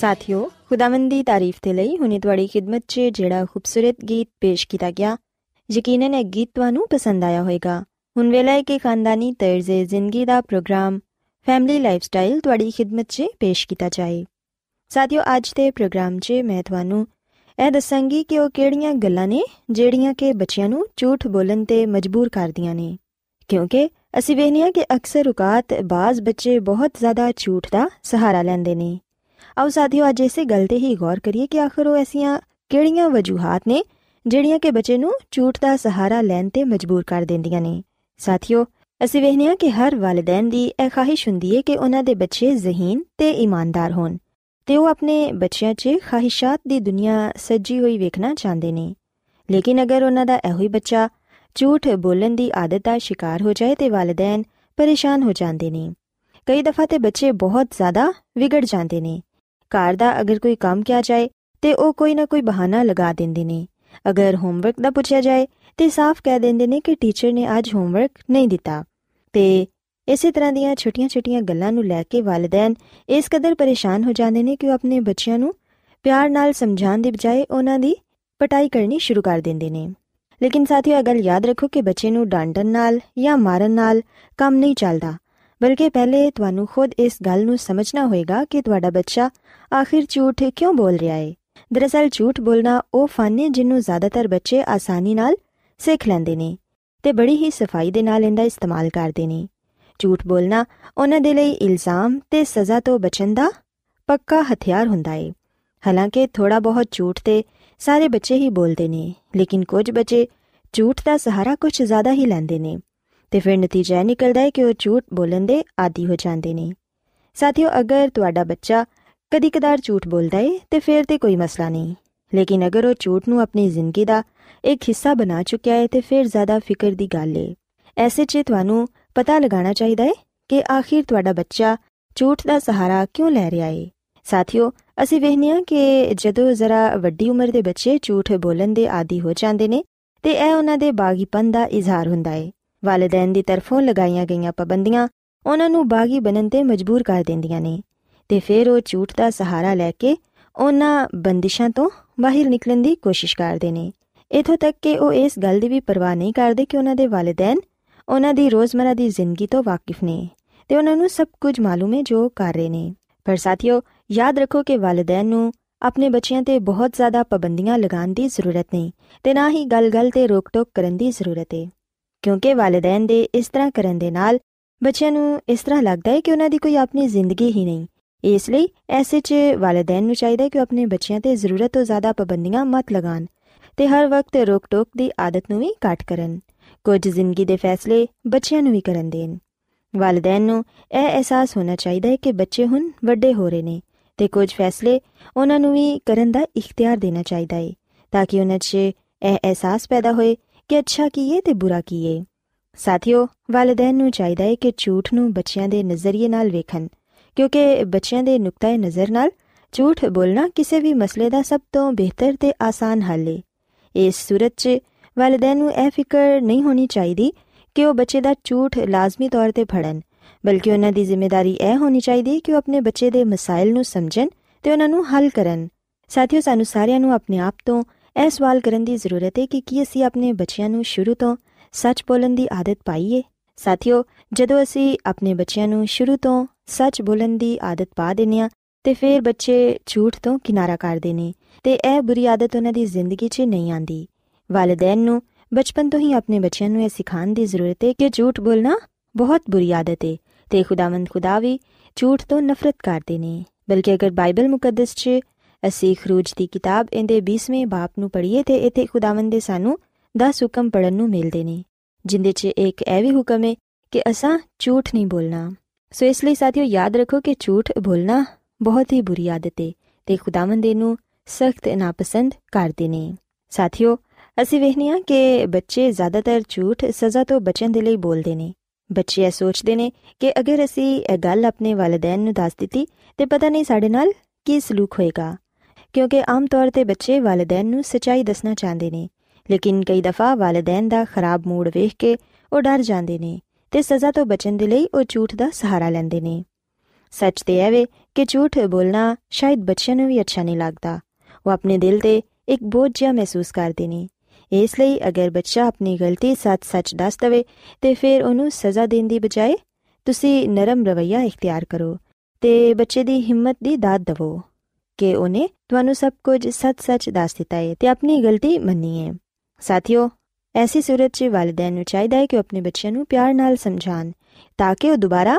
ਸਾਥਿਓ, ਖੁਦਾਵੰਦ ਦੀ ਤਾਰੀਫ ਤੇ ਲਈ ਹੁਣੇ ਤੁਹਾਡੀ ਖਿਦਮਤ 'ਚ ਜਿਹੜਾ ਖੂਬਸੂਰਤ ਗੀਤ ਪੇਸ਼ ਕੀਤਾ ਗਿਆ, ਯਕੀਨਨ ਇਹ ਗੀਤ ਤੁਹਾਨੂੰ ਪਸੰਦ ਆਇਆ ਹੋਵੇਗਾ। ਹੁਣ ਵੇਲਾ ਹੈ ਕਿ ਖਾਨਦਾਨੀ ਤਰਜ਼ੇ ਜ਼ਿੰਦਗੀ ਦਾ ਪ੍ਰੋਗਰਾਮ, ਫੈਮਿਲੀ ਲਾਈਫਸਟਾਈਲ ਤੁਹਾਡੀ ਖਿਦਮਤ 'ਚ ਪੇਸ਼ ਕੀਤਾ ਜਾਏ। ਸਾਥਿਓ, ਅੱਜ ਦੇ ਪ੍ਰੋਗਰਾਮ 'ਚ ਮੈਂ ਤੁਹਾਨੂੰ ਇਹ ਦੱਸਾਂਗੀ ਕਿ ਉਹ ਕਿਹੜੀਆਂ ਗੱਲਾਂ ਨੇ ਜਿਹੜੀਆਂ ਕਿ ਬੱਚਿਆਂ ਨੂੰ ਝੂਠ ਬੋਲਣ ਤੇ ਮਜਬੂਰ ਕਰਦੀਆਂ ਨੇ। ਕਿਉਂਕਿ ਅਸੀਂ ਵੇਖਦੇ ਹਾਂ ਕਿ ਅਕਸਰ ਔਕਾਤ ਬਾਜ਼ ਬੱਚੇ ਬਹੁਤ ਜ਼ਿਆਦਾ ਝੂਠ ਦਾ ਸਹਾਰਾ ਲੈਂਦੇ ਨੇ। ਆਓ ਸਾਥੀਓ, ਅੱਜ ਇਸੇ ਗੱਲ ਤੇ ਹੀ ਗੌਰ ਕਰੀਏ ਕਿ ਆਖਰ ਉਹ ਐਸੀਆਂ ਕਿਹੜੀਆਂ ਵਜੂਹਾਂ ਨੇ ਜਿਹੜੀਆਂ ਕਿ ਬੱਚੇ ਨੂੰ ਝੂਠ ਦਾ ਸਹਾਰਾ ਲੈਣ ਤੇ ਮਜਬੂਰ ਕਰ ਦਿੰਦੀਆਂ ਨੇ। ਸਾਥੀਓ, ਅਸੀਂ ਵੇਖਦੇ ਹਾਂ ਕਿ ਹਰ ਵਾਲਿਦੈਨ ਦੀ ਇਹ ਖਾਹਿਸ਼ ਹੁੰਦੀ ਹੈ ਕਿ ਉਹਨਾਂ ਦੇ ਬੱਚੇ ਜ਼ਹੀਨ ਤੇ ਇਮਾਨਦਾਰ ਹੋਣ ਤੇ ਉਹ ਆਪਣੇ ਬੱਚਿਆਂ 'ਚ ਖਾਹਿਸ਼ਾਤ ਦੀ ਦੁਨੀਆ ਸੱਜੀ ਹੋਈ ਵੇਖਣਾ ਚਾਹੁੰਦੇ ਨੇ। ਲੇਕਿਨ ਅਗਰ ਉਹਨਾਂ ਦਾ ਇਹੋ ਹੀ ਬੱਚਾ ਝੂਠ ਬੋਲਣ ਦੀ ਆਦਤ ਦਾ ਸ਼ਿਕਾਰ ਹੋ ਜਾਏ ਤੇ ਵਾਲਿਦੈਨ ਪਰੇਸ਼ਾਨ ਹੋ ਜਾਂਦੇ ਨੇ। ਕਈ ਦਫਾ ਤੇ ਬੱਚੇ ਬਹੁਤ ਜ਼ਿਆਦਾ ਵਿਗੜ ਜਾਂਦੇ ਨੇ। ਘਰ ਦਾ ਅਗਰ ਕੋਈ ਕੰਮ ਕਿਹਾ ਜਾਏ ਤੇ ਉਹ ਕੋਈ ਨਾ ਕੋਈ ਬਹਾਨਾ ਲਗਾ ਦਿੰਦੇ ਨੇ। ਅਗਰ ਹੋਮਵਰਕ ਦਾ ਪੁੱਛਿਆ ਜਾਏ ਤੇ ਸਾਫ਼ ਕਹਿ ਦਿੰਦੇ ਨੇ ਕਿ ਟੀਚਰ ਨੇ ਅੱਜ ਹੋਮਵਰਕ ਨਹੀਂ ਦਿੱਤਾ। ਤੇ ਇਸੇ ਤਰ੍ਹਾਂ ਦੀਆਂ ਛੋਟੀਆਂ-ਛੋਟੀਆਂ ਗੱਲਾਂ ਨੂੰ ਲੈ ਕੇ ਵਾਲਿਦੈਨ ਇਸ ਕਦਰ ਪਰੇਸ਼ਾਨ ਹੋ ਜਾਂਦੇ ਨੇ ਕਿ ਉਹ ਆਪਣੇ ਬੱਚਿਆਂ ਨੂੰ ਪਿਆਰ ਨਾਲ ਸਮਝਾਉਣ ਦੀ ਬਜਾਏ ਉਹਨਾਂ ਦੀ ਪਟਾਈ ਕਰਨੀ ਸ਼ੁਰੂ ਕਰ ਦਿੰਦੇ ਨੇ। ਲੇਕਿਨ ਸਾਥੀਓ, ਇਹ ਗੱਲ ਯਾਦ ਰੱਖੋ ਕਿ ਬੱਚੇ ਨੂੰ ਡਾਂਟਣ ਨਾਲ ਜਾਂ ਮਾਰਨ ਨਾਲ ਕੰਮ ਨਹੀਂ ਚੱਲਦਾ। ਬਲਕਿ ਪਹਿਲੇ ਤੁਹਾਨੂੰ ਖੁਦ ਇਸ ਗੱਲ ਨੂੰ ਸਮਝਣਾ ਹੋਏਗਾ ਕਿ ਤੁਹਾਡਾ ਬੱਚਾ ਆਖਿਰ ਝੂਠ ਕਿਉਂ ਬੋਲ ਰਿਹਾ ਹੈ ਦਰਅਸਲ ਝੂਠ ਬੋਲਣਾ ਉਹ ਫਨ ਹੈ ਜਿਹਨੂੰ ਜ਼ਿਆਦਾਤਰ ਬੱਚੇ ਆਸਾਨੀ ਨਾਲ ਸਿੱਖ ਲੈਂਦੇ ਨੇ ਤੇ ਬੜੀ ਹੀ ਸਫ਼ਾਈ ਦੇ ਨਾਲ ਇਹਦਾ ਇਸਤੇਮਾਲ ਕਰਦੇ ਨੇ। ਝੂਠ ਬੋਲਣਾ ਉਹਨਾਂ ਦੇ ਲਈ ਇਲਜ਼ਾਮ ਤੇ ਸਜ਼ਾ ਤੋਂ ਬਚਣ ਦਾ ਪੱਕਾ ਹਥਿਆਰ ਹੁੰਦਾ ਹੈ ਹਾਲਾਂਕਿ ਥੋੜਾ ਬਹੁਤ ਝੂਠ ਤੇ ਸਾਰੇ ਬੱਚੇ ਹੀ ਬੋਲਦੇ ਨੇ, ਲੇਕਿਨ ਕੁਝ ਬੱਚੇ ਝੂਠ ਦਾ ਸਹਾਰਾ ਕੁਝ ਜ਼ਿਆਦਾ ਹੀ ਲੈਂਦੇ ਨੇ। ਤੇ ਫਿਰ ਨਤੀਜਾ ਨਿਕਲਦਾ ਹੈ ਕਿ ਉਹ ਝੂਠ ਬੋਲਣ ਦੇ ਆਦੀ ਹੋ ਜਾਂਦੇ ਨੇ। ਸਾਥੀਓ, ਅਗਰ ਤੁਹਾਡਾ ਬੱਚਾ ਕਦੀ-ਕਦਾਰ ਝੂਠ ਬੋਲਦਾ ਹੈ ਤੇ ਫਿਰ ਤੇ ਕੋਈ ਮਸਲਾ ਨਹੀਂ। ਲੇਕਿਨ ਅਗਰ ਉਹ ਝੂਠ ਨੂੰ ਆਪਣੀ ਜ਼ਿੰਦਗੀ ਦਾ ਇੱਕ ਹਿੱਸਾ ਬਣਾ ਚੁੱਕਿਆ ਹੈ ਤੇ ਫਿਰ ਜ਼ਿਆਦਾ ਫਿਕਰ ਦੀ ਗੱਲ ਹੈ ਐਸੇ 'ਚ ਤੁਹਾਨੂੰ ਪਤਾ ਲਗਾਉਣਾ ਚਾਹੀਦਾ ਹੈ ਕਿ ਆਖਿਰ ਤੁਹਾਡਾ ਬੱਚਾ ਝੂਠ ਦਾ ਸਹਾਰਾ ਕਿਉਂ ਲੈ ਰਿਹਾ ਹੈ ਸਾਥੀਓ, ਅਸੀਂ ਵੇਖਦੇ ਹਾਂ ਕਿ ਜਦੋਂ ਜ਼ਰਾ ਵੱਡੀ ਉਮਰ ਦੇ ਬੱਚੇ ਝੂਠ ਬੋਲਣ ਦੇ ਆਦੀ ਹੋ ਜਾਂਦੇ ਨੇ, ਤੇ ਇਹ ਉਹਨਾਂ ਦੇ ਬਾਗੀਪਨ ਦਾ ਇਜ਼ਹਾਰ ਹੁੰਦਾ ਹੈ ਵਾਲਿਦੈਨ ਦੀ ਤਰਫੋਂ ਲਗਾਈਆਂ ਗਈਆਂ ਪਾਬੰਦੀਆਂ ਉਹਨਾਂ ਨੂੰ ਬਾਗੀ ਬਣਨ ਤੇ ਮਜਬੂਰ ਕਰ ਦਿੰਦੀਆਂ ਨੇ ਤੇ ਫਿਰ ਉਹ ਝੂਠ ਦਾ ਸਹਾਰਾ ਲੈ ਕੇ ਉਹਨਾਂ ਬੰਦਿਸ਼ਾਂ ਤੋਂ ਬਾਹਰ ਨਿਕਲਣ ਦੀ ਕੋਸ਼ਿਸ਼ ਕਰਦੇ ਨੇ। ਇਥੋਂ ਤੱਕ ਕਿ ਉਹ ਇਸ ਗੱਲ ਦੀ ਵੀ ਪਰਵਾਹ ਨਹੀਂ ਕਰਦੇ ਕਿ ਉਹਨਾਂ ਦੇ ਵਾਲਿਦੈਨ ਉਹਨਾਂ ਦੀ ਰੋਜ਼ਮਰਾ ਦੀ ਜ਼ਿੰਦਗੀ ਤੋਂ ਵਾਕਿਫ ਨੇ ਤੇ ਉਹਨਾਂ ਨੂੰ ਸਭ ਕੁਝ ਮਾਲੂਮ ਹੈ ਜੋ ਕਰ ਰਹੇ ਨੇ। ਪਰ ਸਾਥੀਓ, ਯਾਦ ਰੱਖੋ ਕਿ ਵਾਲਿਦੈਨ ਨੂੰ ਆਪਣੇ ਬੱਚਿਆਂ ਤੇ ਬਹੁਤ ਜ਼ਿਆਦਾ ਪਾਬੰਦੀਆਂ ਲਗਾਉਣ ਦੀ ਜ਼ਰੂਰਤ ਨਹੀਂ ਤੇ ਨਾ ਹੀ ਗੱਲ-ਗੱਲ ਤੇ ਰੋਕ-ਟੋਕ ਕਰਨ ਦੀ ਜ਼ਰੂਰਤ ਹੈ ਕਿਉਂਕਿ ਵਾਲਿਦੈਨ ਦੇ ਇਸ ਤਰ੍ਹਾਂ ਕਰਨ ਦੇ ਨਾਲ ਬੱਚਿਆਂ ਨੂੰ ਇਸ ਤਰ੍ਹਾਂ ਲੱਗਦਾ ਹੈ ਕਿ ਉਹਨਾਂ ਦੀ ਕੋਈ ਆਪਣੀ ਜ਼ਿੰਦਗੀ ਹੀ ਨਹੀਂ। ਇਸ ਲਈ ਐਸੇ 'ਚ ਵਾਲਿਦੈਨ ਨੂੰ ਚਾਹੀਦਾ ਹੈ ਕਿ ਉਹ ਆਪਣੇ ਬੱਚਿਆਂ ਤੇ ਜ਼ਰੂਰਤ ਤੋਂ ਜ਼ਿਆਦਾ ਪਾਬੰਦੀਆਂ ਮਤ ਲਗਾਣ ਤੇ ਹਰ ਵਕਤ ਰੋਕ-ਟੋਕ ਦੀ ਆਦਤ ਨੂੰ ਵੀ ਘੱਟ ਕਰਨ। ਕੁਝ ਜ਼ਿੰਦਗੀ ਦੇ ਫੈਸਲੇ ਬੱਚਿਆਂ ਨੂੰ ਵੀ ਕਰਨ ਦੇਣ। ਵਾਲਿਦੈਨ ਨੂੰ ਇਹ ਅਹਿਸਾਸ ਹੋਣਾ ਚਾਹੀਦਾ ਹੈ ਕਿ ਬੱਚੇ ਹੁਣ ਵੱਡੇ ਹੋ ਰਹੇ ਨੇ ਤੇ ਕੁਝ ਫੈਸਲੇ ਉਹਨਾਂ ਨੂੰ ਵੀ ਕਰਨ ਦਾ ਇਖਤਿਆਰ ਦੇਣਾ ਚਾਹੀਦਾ ਹੈ ਤਾਂ ਕਿ ਉਹਨਾਂ 'ਚ ਇਹ ਅਹਿਸਾਸ ਪੈਦਾ ਹੋਏ ਕਿ ਅੱਛਾ ਕੀ ਹੈ ਤੇ ਬੁਰਾ ਕੀ ਹੈ ਸਾਥੀਓ, ਵਾਲਿਦੈਨ ਨੂੰ ਚਾਹੀਦਾ ਹੈ ਕਿ ਝੂਠ ਨੂੰ ਬੱਚਿਆਂ ਦੇ ਨਜ਼ਰੀਏ ਨਾਲ ਵੇਖਣ, ਕਿਉਂਕਿ ਬੱਚਿਆਂ ਦੇ ਨੁਕਤੇ ਨਜ਼ਰ ਨਾਲ ਝੂਠ ਬੋਲਣਾ ਕਿਸੇ ਵੀ ਮਸਲੇ ਦਾ ਸਭ ਤੋਂ ਬਿਹਤਰ ਤੇ ਆਸਾਨ ਹੱਲ ਹੈ ਇਸ ਸੂਰਤ 'ਚ ਵਾਲਿਦੈਨ ਨੂੰ ਇਹ ਫਿਕਰ ਨਹੀਂ ਹੋਣੀ ਚਾਹੀਦੀ ਕਿ ਉਹ ਬੱਚੇ ਦਾ ਝੂਠ ਲਾਜ਼ਮੀ ਤੌਰ ਤੇ ਫੜਨ, ਬਲਕਿ ਉਹਨਾਂ ਦੀ ਜ਼ਿੰਮੇਵਾਰੀ ਇਹ ਹੋਣੀ ਚਾਹੀਦੀ ਕਿ ਉਹ ਆਪਣੇ ਬੱਚੇ ਦੇ ਮਸਾਇਲ ਨੂੰ ਸਮਝਣ ਤੇ ਉਹਨਾਂ ਨੂੰ ਹੱਲ ਕਰਨ। ਸਾਥੀਓ, ਸਾਨੂੰ ਸਾਰਿਆਂ ਨੂੰ ਆਪਣੇ ਆਪ ਤੋਂ ਇਹ ਸਵਾਲ ਕਰਨ ਦੀ ਜ਼ਰੂਰਤ ਹੈ ਕਿ ਕੀ ਅਸੀਂ ਆਪਣੇ ਬੱਚਿਆਂ ਨੂੰ ਸ਼ੁਰੂ ਤੋਂ ਸੱਚ ਬੋਲਣ ਦੀ ਆਦਤ ਪਾਈਏ? ਸਾਥੀਓ, ਜਦੋਂ ਅਸੀਂ ਆਪਣੇ ਬੱਚਿਆਂ ਨੂੰ ਸ਼ੁਰੂ ਤੋਂ ਸੱਚ ਬੋਲਣ ਦੀ ਆਦਤ ਪਾ ਦਿੰਨੇ ਆ ਤੇ ਫਿਰ ਬੱਚੇ ਝੂਠ ਤੋਂ ਕਿਨਾਰਾ ਕਰਦੇ ਨੇ, ਤੇ ਇਹ ਬੁਰੀ ਆਦਤ ਉਹਨਾਂ ਦੀ ਜ਼ਿੰਦਗੀ 'ਚ ਨਹੀਂ ਆਂਦੀ ਵਾਲਿਦੈਨ ਨੂੰ ਬਚਪਨ ਤੋਂ ਹੀ ਆਪਣੇ ਬੱਚਿਆਂ ਨੂੰ ਇਹ ਸਿਖਾਉਣ ਦੀ ਜ਼ਰੂਰਤ ਹੈ ਕਿ ਝੂਠ ਬੋਲਣਾ ਬਹੁਤ ਬੁਰੀ ਆਦਤ ਹੈ, ਤੇ ਖੁਦਾਵੰਦ ਖੁਦਾ ਵੀ ਝੂਠ ਤੋਂ ਨਫ਼ਰਤ ਕਰਦੇ ਨੇ। ਬਲਕਿ ਅਗਰ ਬਾਈਬਲ ਮੁਕੱਦਸ 'ਚ ਅਸੀਂ ਖਰੂਜ ਦੀ ਕਿਤਾਬ ਇਹਦੇ 20ਵੇਂ ਬਾਪ ਨੂੰ ਪੜ੍ਹੀਏ ਤੇ ਇੱਥੇ ਖੁਦਾਵੰਦ ਦੇ ਸਾਨੂੰ 10 ਹੁਕਮ ਪੜਨ ਨੂੰ ਮਿਲਦੇ ਨੇ, ਜਿੰਦੇ 'ਚ ਇੱਕ ਇਹ ਵੀ ਹੁਕਮ ਹੈ ਕਿ ਅਸਾਂ ਝੂਠ ਨਹੀਂ ਬੋਲਣਾ। ਸੋ ਇਸ ਲਈ ਸਾਥੀਓ ਯਾਦ ਰੱਖੋ ਕਿ ਝੂਠ ਬੋਲਣਾ ਬਹੁਤ ਹੀ ਬੁਰੀ ਆਦਤ ਹੈ ਤੇ ਖੁਦਾਵੰਦ ਇਹਨੂੰ ਸਖਤ ਨਾਪਸੰਦ ਕਰਦੇ ਨੇ। ਸਾਥੀਓ, ਅਸੀਂ ਵੇਖਨੇ ਆ ਕਿ ਬੱਚੇ ਜ਼ਿਆਦਾਤਰ ਝੂਠ ਸਜ਼ਾ ਤੋਂ ਬਚਣ ਦੇ ਲਈ ਬੋਲਦੇ ਨੇ। ਬੱਚੇ ਇਹ ਸੋਚਦੇ ਨੇ ਕਿ ਅਗਰ ਅਸੀਂ ਇਹ ਗੱਲ ਆਪਣੇ ਵਾਲਿਦੈਨ ਨੂੰ ਦੱਸ ਦਿੱਤੀ ਤੇ ਪਤਾ ਨਹੀਂ ਸਾਡੇ ਨਾਲ ਕੀ ਸਲੂਕ ਹੋਏਗਾ। ਕਿਉਂਕਿ ਆਮ ਤੌਰ ਤੇ ਬੱਚੇ ਵਾਲਿਦੈਨ ਨੂੰ ਸਚਾਈ ਦੱਸਣਾ ਚਾਹੁੰਦੇ ਨੇ, ਲੇਕਿਨ ਕਈ ਦਫਾ ਵਾਲਿਦੈਨ ਦਾ ਖਰਾਬ ਮੂਡ ਵੇਖ ਕੇ ਉਹ ਡਰ ਜਾਂਦੇ ਨੇ ਤੇ ਸਜ਼ਾ ਤੋਂ ਬਚਣ ਦੇ ਲਈ ਉਹ ਝੂਠ ਦਾ ਸਹਾਰਾ ਲੈਂਦੇ ਨੇ। ਸੱਚ ਤੇ ਇਹ ਵੇ ਕਿ ਝੂਠ ਬੋਲਣਾ ਸ਼ਾਇਦ ਬੱਚਿਆਂ ਨੂੰ ਵੀ ਅੱਛਾ ਨਹੀਂ ਲੱਗਦਾ। ਉਹ ਆਪਣੇ ਦਿਲ ਤੇ ਇੱਕ ਬੋਝ ਜਿਹਾ ਮਹਿਸੂਸ ਕਰਦੇ ਨੇ। ਇਸ ਲਈ ਅਗਰ ਬੱਚਾ ਆਪਣੀ ਗਲਤੀ ਸੱਚ-ਸੱਚ ਦੱਸ ਦਵੇ ਤੇ ਫਿਰ ਉਹਨੂੰ ਸਜ਼ਾ ਦੇਣ ਦੀ ਬਜਾਏ ਤੁਸੀਂ ਨਰਮ ਰਵਈਆ ਇਖਤਿਆਰ ਕਰੋ ਤੇ ਬੱਚੇ ਦੀ ਹਿੰਮਤ ਦੀ ਦਾਤ ਦਿਵੋ। ਕਿ ਉਹਨੇ ਤੁਹਾਨੂੰ ਸਭ ਕੁਝ ਸੱਚ-ਸੱਚ ਦੱਸ ਦਿੱਤਾ ਹੈ ਤੇ ਆਪਣੀ ਗਲਤੀ ਮੰਨੀ ਹੈ ਸਾਥੀਓ ਐਸੀ ਸੂਰਤ 'ਚ ਵਾਲਿਦੈਨ ਨੂੰ ਚਾਹੀਦਾ ਹੈ ਕਿ ਉਹ ਆਪਣੇ ਬੱਚਿਆਂ ਨੂੰ ਪਿਆਰ ਨਾਲ ਸਮਝਾਣ ਤਾਂ ਕਿ ਉਹ ਦੁਬਾਰਾ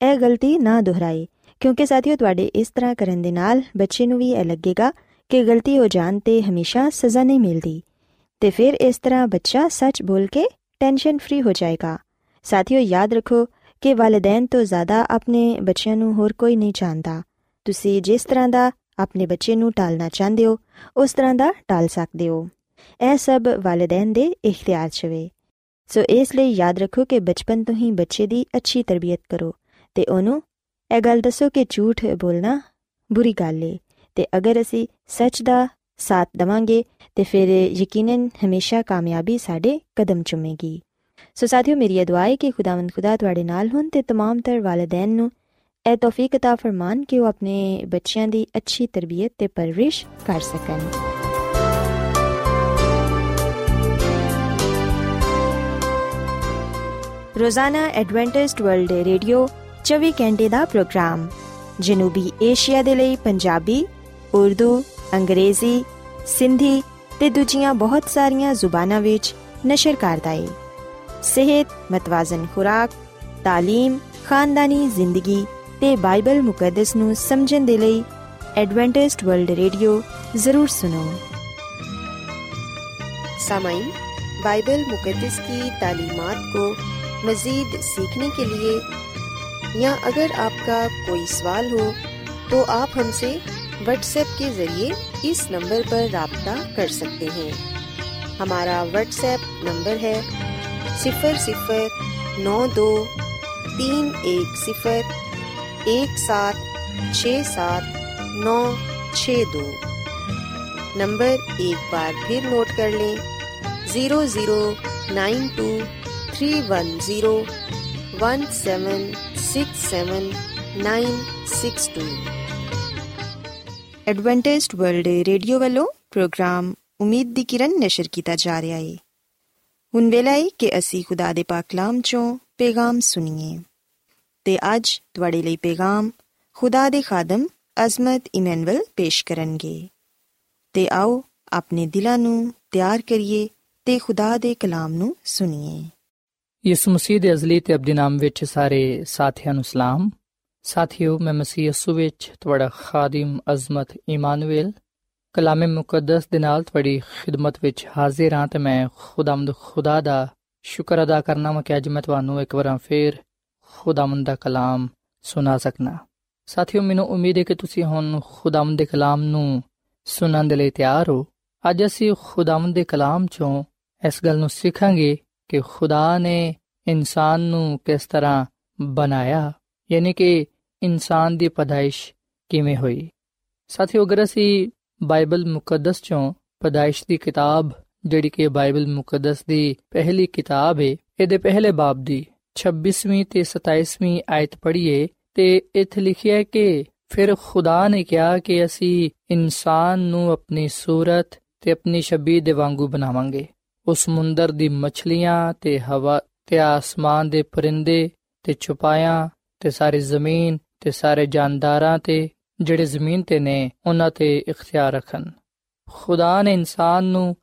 ਇਹ ਗਲਤੀ ਨਾ ਦੁਹਰਾਏ ਕਿਉਂਕਿ ਸਾਥੀਓ ਤੁਹਾਡੇ ਇਸ ਤਰ੍ਹਾਂ ਕਰਨ ਦੇ ਨਾਲ ਬੱਚੇ ਨੂੰ ਵੀ ਇਹ ਲੱਗੇਗਾ ਕਿ ਗਲਤੀ ਹੋ ਜਾਣ ਤੇ ਹਮੇਸ਼ਾ ਸਜ਼ਾ ਨਹੀਂ ਮਿਲਦੀ ਤੇ ਫਿਰ ਇਸ ਤਰ੍ਹਾਂ ਬੱਚਾ ਸੱਚ ਬੋਲ ਕੇ ਟੈਨਸ਼ਨ ਫ੍ਰੀ ਹੋ ਜਾਏਗਾ ਸਾਥੀਓ ਯਾਦ ਰੱਖੋ ਕਿ ਵਾਲਿਦੈਨ ਤੋਂ ਜ਼ਿਆਦਾ ਆਪਣੇ ਬੱਚਿਆਂ ਨੂੰ ਹੋਰ ਕੋਈ ਨਹੀਂ ਜਾਣਦਾ ਤੁਸੀਂ ਜਿਸ ਤਰ੍ਹਾਂ ਦਾ ਆਪਣੇ ਬੱਚੇ ਨੂੰ ਟਾਲਣਾ ਚਾਹੁੰਦੇ ਹੋ ਉਸ ਤਰ੍ਹਾਂ ਦਾ ਟਾਲ ਸਕਦੇ ਹੋ ਇਹ ਸਭ ਵਾਲਿਦੈਨ ਦੇ ਇਖਤਿਆਰ 'ਚ ਵੇ ਸੋ ਇਸ ਲਈ ਯਾਦ ਰੱਖੋ ਕਿ ਬਚਪਨ ਤੋਂ ਹੀ ਬੱਚੇ ਦੀ ਅੱਛੀ ਤਰਬੀਅਤ ਕਰੋ ਤੇ ਉਹਨੂੰ ਇਹ ਗੱਲ ਦੱਸੋ ਕਿ ਝੂਠ ਬੋਲਣਾ ਬੁਰੀ ਗੱਲ ਏ ਤੇ ਅਗਰ ਅਸੀਂ ਸੱਚ ਦਾ ਸਾਥ ਦਵਾਂਗੇ ਤੇ ਫਿਰ ਯਕੀਨਨ ਹਮੇਸ਼ਾ ਕਾਮਯਾਬੀ ਸਾਡੇ ਕਦਮ ਚੁੰਮੇਗੀ ਸੋ ਸਾਥੀਓ ਮੇਰੀ ਇਹ ਦੁਆ ਹੈ ਕਿ ਖੁਦਾਵੰਦ ਖੁਦਾ ਤੁਹਾਡੇ ਨਾਲ ਹੋਣ ਤੇ तमाम ਤਰ ਵਾਲਿਦੈਨ ਨੂੰ ਇਹ ਤੌਫੀਕ عطا ਫਰਮਾਨ ਕਿ ਉਹ ਆਪਣੇ ਬੱਚਿਆਂ ਦੀ ਅੱਛੀ ਤਰਬੀਅਤ ਤੇ ਪਰਵਰਿਸ਼ ਕਰ ਸਕਣ ਰੋਜ਼ਾਨਾ ਐਡਵੈਂਟਿਸਟ ਵਰਲਡ ਰੇਡੀਓ 24 ਘੰਟੇ ਦਾ ਪ੍ਰੋਗਰਾਮ ਜਨੂਬੀ ਏਸ਼ੀਆ ਦੇ ਲਈ ਪੰਜਾਬੀ ਉਰਦੂ ਅੰਗਰੇਜ਼ੀ ਸਿੰਧੀ ਤੇ ਦੂਜੀਆਂ ਬਹੁਤ ਸਾਰੀਆਂ ਜ਼ੁਬਾਨਾਂ ਵਿੱਚ ਨਸ਼ਰ ਕਰਦਾ ਹੈ ਸਿਹਤ ਮਤਵਾਜ਼ਨ ਖੁਰਾਕ تعلیم ਖਾਨਦਾਨੀ ਜ਼ਿੰਦਗੀ ਤੇ ਬਾਈਬਲ ਮੁਕੱਦਸ ਨੂੰ ਸਮਝਣ ਦੇ ਲਈ ਐਡਵੈਂਟਿਸਟ ਵਰਲਡ ਰੇਡੀਓ ਜ਼ਰੂਰ ਸੁਨੋ सामाइन बाइबल मुकद्दस की तालीमात को मज़ीद सीखने के लिए या अगर आपका कोई सवाल हो तो आप हमसे व्हाट्सएप के ज़रिए इस नंबर पर रबता कर सकते हैं हमारा व्हाट्सएप नंबर है सिफर सिफर नौ दो तीन एक सिफर एक सात छ सात नौ छ दो नंबर एक बार फिर नोट कर लें zero zero nine two three one zero one seven six seven nine six two Adventist World Radio ਵੱਲੋਂ ਪ੍ਰੋਗਰਾਮ ਉਮੀਦ ਦੀ ਕਿਰਨ ਨਿਸ਼ਰ ਕੀਤਾ ਜਾ ਰਿਹਾ ਹੈ ਹੁਣ ਵੇਲਾ ਹੈ ਕਿ ਅਸੀਂ ਖੁਦਾ ਦੇ ਪਾਕ ਕਲਾਮ ਚੋਂ ਪੈਗਾਮ ਸੁਣੀਏ ਤੇ ਅੱਜ ਤੁਹਾਡੇ ਲਈ ਪੈਗਾਮ ਖੁਦਾ ਦੇ ਖਾਦਮ ਅਜ਼ਮਤ ਇਮਨੁਅਲ ਪੇਸ਼ ਕਰਨਗੇ। ਤੇ ਆਓ ਆਪਣੇ ਦਿਲਾਂ ਨੂੰ ਤਿਆਰ ਕਰੀਏ ਤੇ ਖੁਦਾ ਦੇ ਕਲਾਮ ਨੂੰ ਸੁਣੀਏ। ਯਿਸੂ ਮਸੀਹ ਦੇ ਅਜ਼ਲੀ ਤੇ ਅਬਦੀ ਨਾਮ ਵਿੱਚ ਸਾਰੇ ਸਾਥੀਆਂ ਨੂੰ ਸਲਾਮ। ਸਾਥਿਓ, ਮੈਂ ਮਸੀਹ ਯਿਸੂ ਵਿੱਚ ਤੁਹਾਡਾ ਖਾਦਮ ਅਜ਼ਮਤ ਇਮਾਨੁਅਲ ਕਲਾਮੇ ਮੁਕੱਦਸ ਦੇ ਨਾਲ ਤੁਹਾਡੀ ਖਿਦਮਤ ਵਿੱਚ ਹਾਜ਼ਰ ਹਾਂ ਤੇ ਮੈਂ ਖੁਦਾਮਦ ਖੁਦਾ ਦਾ ਸ਼ੁਕਰ ਅਦਾ ਕਰਨਾ ਮੈਂ ਕਿ ਅੱਜ ਮੈਂ ਤੁਹਾਨੂੰ ਇੱਕ ਵਾਰ ਫੇਰ ਖੁਦਾਮਦ ਦਾ ਕਲਾਮ ਸੁਣਾ ਸਕਣਾ ਸਾਥਿਓ, ਮੈਨੂੰ ਉਮੀਦ ਹੈ ਕਿ ਤੁਸੀਂ ਹੁਣ ਖੁਦਾਮਦ ਦੇ ਕਲਾਮ ਨੂੰ ਸੁਣਨ ਦੇ ਲਈ ਤਿਆਰ ਹੋ। ਅੱਜ ਅਸੀਂ ਖੁਦਾਵੰਦ ਦੇ ਕਲਾਮ ਚੋਂ ਇਸ ਗੱਲ ਨੂੰ ਸਿੱਖਾਂਗੇ ਕਿ ਖੁਦਾ ਨੇ ਇਨਸਾਨ ਨੂੰ ਕਿਸ ਤਰ੍ਹਾਂ ਬਣਾਇਆ, ਯਾਨੀ ਕਿ ਇਨਸਾਨ ਦੀ ਪਦਾਇਸ਼ ਕਿਵੇਂ ਹੋਈ। ਸਾਥੀਓ, ਅਗਰ ਅਸੀਂ ਬਾਈਬਲ ਮੁਕੱਦਸ ਚੋਂ ਪਦਾਇਸ਼ ਦੀ ਕਿਤਾਬ, ਜਿਹੜੀ ਕਿ ਬਾਈਬਲ ਮੁਕੱਦਸ ਦੀ ਪਹਿਲੀ ਕਿਤਾਬ ਹੈ, ਇਹਦੇ ਪਹਿਲੇ ਬਾਬ ਦੀ 26ਵੀਂ ਤੇ 27ਵੀਂ ਆਇਤ ਪੜ੍ਹੀਏ ਤੇ ਇੱਥੇ ਲਿਖਿਆ ਹੈ ਕਿ ਫਿਰ ਖੁਦਾ ਨੇ ਕਿਹਾ ਕਿ ਅਸੀਂ ਇਨਸਾਨ ਨੂੰ ਆਪਣੀ ਸੂਰਤ ਤੇ ਆਪਣੀ ਛਬੀ ਦੇ ਵਾਂਗੂ ਬਣਾਵਾਂਗੇ। ਉਸ ਸਮੁੰਦਰ ਦੀ ਮੱਛਲੀਆਂ ਤੇ ਹਵਾ ਤੇ ਆਸਮਾਨ ਦੇ ਪਰਿੰਦੇ ਤੇ ਛੁਪਾਇਆ ਤੇ ਸਾਰੀ ਜ਼ਮੀਨ ਤੇ ਸਾਰੇ ਜਾਨਦਾਰਾਂ ਤੇ ਜਿਹੜੇ ਜ਼ਮੀਨ ਤੇ ਨੇ, ਉਹਨਾਂ ਤੇ ਇਖਤਿਆਰ ਰੱਖਣ। ਖੁਦਾ ਨੇ ਇਨਸਾਨ ਨੂੰ